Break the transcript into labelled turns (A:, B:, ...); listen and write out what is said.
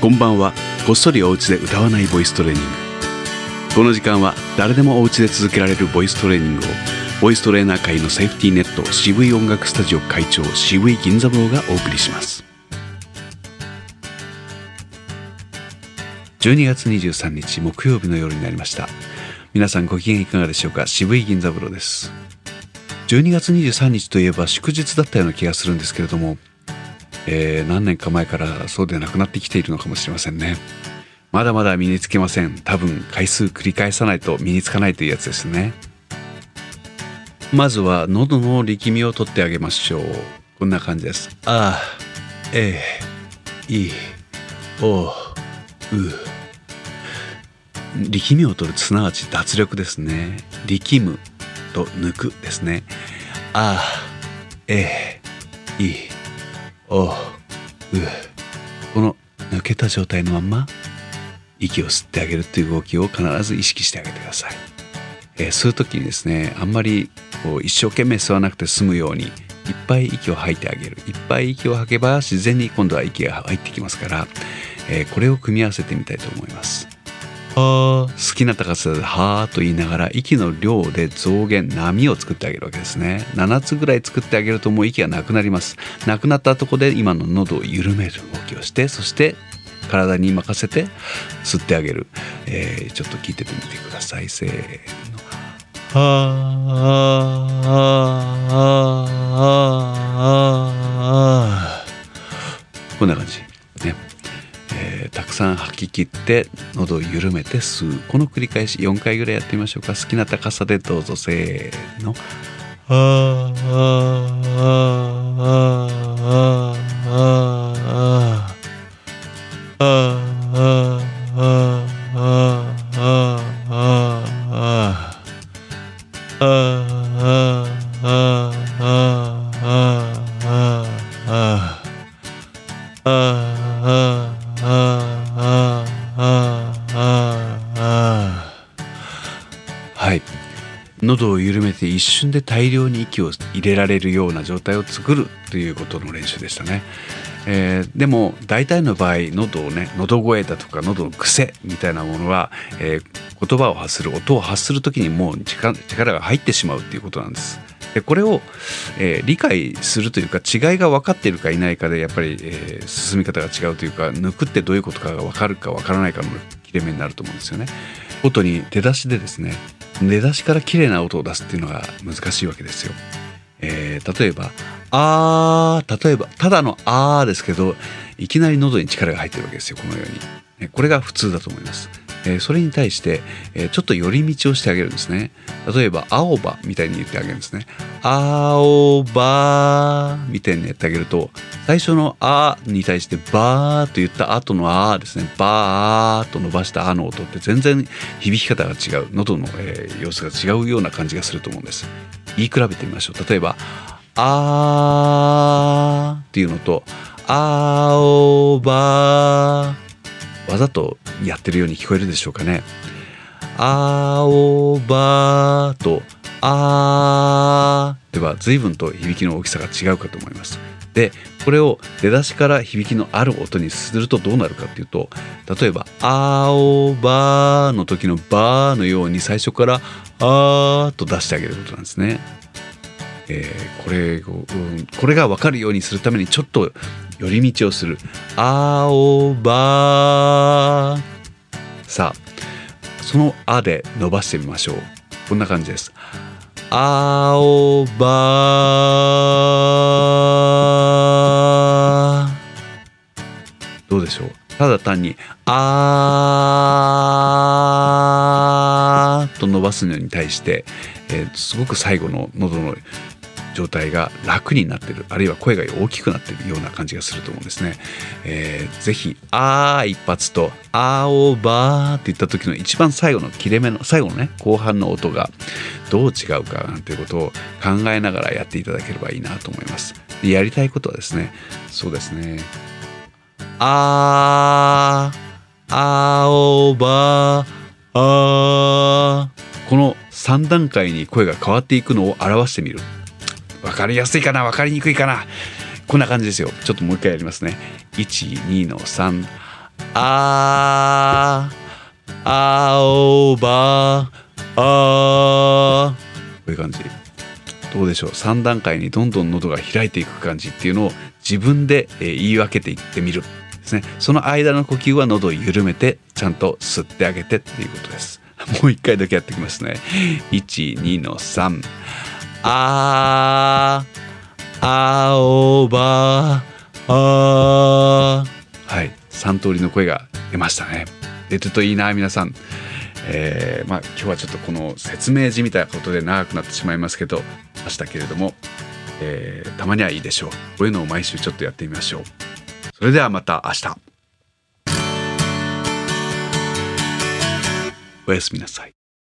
A: こんばんは。こっそりお家で歌わないボイストレーニング。この時間は誰でもお家で続けられるボイストレーニングをボイストレーナー界のセーフティーネット渋い音楽スタジオ会長渋い銀座坊がお送りします。12月23日木曜日の夜になりました。皆さんご機嫌いかがでしょうか？渋い銀座坊です。12月23日といえば祝日だったような気がするんですけれどもえー、何年か前からそうでなくなってきているのかもしれませんね。まだまだ身につけません。多分回数繰り返さないと身につかないというやつですね。まずは喉の力みを取ってあげましょう。こんな感じです。あえいおう。力みを取るすなわち脱力ですね。力むと抜くですね。あえいおうこの抜けた状態のまんま息を吸ってあげるっていう動きを必ず意識してあげてください、えー、吸う時にですねあんまりこう一生懸命吸わなくて済むようにいっぱい息を吐いてあげる。いっぱい息を吐けば自然に今度は息が入ってきますから、えー、これを組み合わせてみたいと思います。好きな高さで「はー」と言いながら息の量で増減波を作ってあげるわけですね。7つぐらい作ってあげるともう息がなくなります。なくなったとこで今の喉を緩める動きをしてそして体に任せて吸ってあげる、えー、ちょっと聞いててみてください。せーの。はあ切って喉を緩めて吸う。この繰り返し4回ぐらいやってみましょうか。好きな高さでどうぞ。せーの。ああああああ喉を緩めて一瞬で大量に息を入れられるような状態を作るということの練習でしたね。えー、でも大体の場合喉をね喉声だとか喉の癖みたいなものは、えー、言葉を発する音を発する時にもう力が入ってしまうっていうことなんです。でこれを、えー、理解するというか違いが分かっているかいないかでやっぱり、え、進み方が違うというか抜くってどういうことかが分かるか分からないかの切れ目になると思うんですよね。音に出しでですね出だしから綺麗な音を出すっていうのが難しいわけですよ。えー、例えば「あー」例えばただの「あー」ですけどいきなり喉に力が入ってるわけですよこのように。これが普通だと思います。え、それに対して、え、ちょっと寄り道をしてあげるんですね。例えば「青葉」みたいに言ってあげるんですね。「青葉」みたいにやってあげると最初の「あ」に対して「ばー」と言った後の「あ」ですね「ばー」と伸ばした「あ」の音って全然響き方が違う喉の、えー、様子が違うような感じがすると思うんです。言い比べてみましょう。例えば「あー」っていうのと「青葉」わざとやってるように聞こえるでしょうかね。青葉とあーでは随分と響きの大きさが違うかと思います。でこれを出だしから響きのある音にするとどうなるかっていうと例えば「青葉」の時の「バー」のように最初から「あー」と出してあげることなんですね。えー、これ、うん、これが分かるようにするためにちょっと寄り道をする「青葉」さあその「あ」で伸ばしてみましょう。こんな感じです「青葉」どうでしょう？ただ単に「あ」と伸ばすのに対して、えー、すごく最後の喉の状態が楽になってるあるいは声が大きくなってるような感じがすると思うんですね。えー、ぜひ「あ」一発と「あおば」って言った時の一番最後の切れ目の最後のね後半の音がどう違うかなんていうことを考えながらやっていただければいいなと思います。でやりたいことはですねそうですね「あ」「あおば」「あ」この3段階に声が変わっていくのを表してみる分かりやすいかな分かりにくいかな。こんな感じですよ。ちょっともう一回やりますね。12の3あ青葉。あこういう感じ。どうでしょう。3段階にどんどん喉が開いていく感じっていうのを自分で言い分けていってみるですね。その間の呼吸は喉を緩めてちゃんと吸ってあげてっていうことです。もう一回だけやってきますね。12の3あー青葉あはい3通りの声が出ましたね。出てるといいな皆さん。えー、まあ今日はちょっとこの説明じみたいなことで長くなってしまいますけどましたけれども、えー、たまにはいいでしょう。こういうのを毎週ちょっとやってみましょう。それではまた明日。おやすみなさい。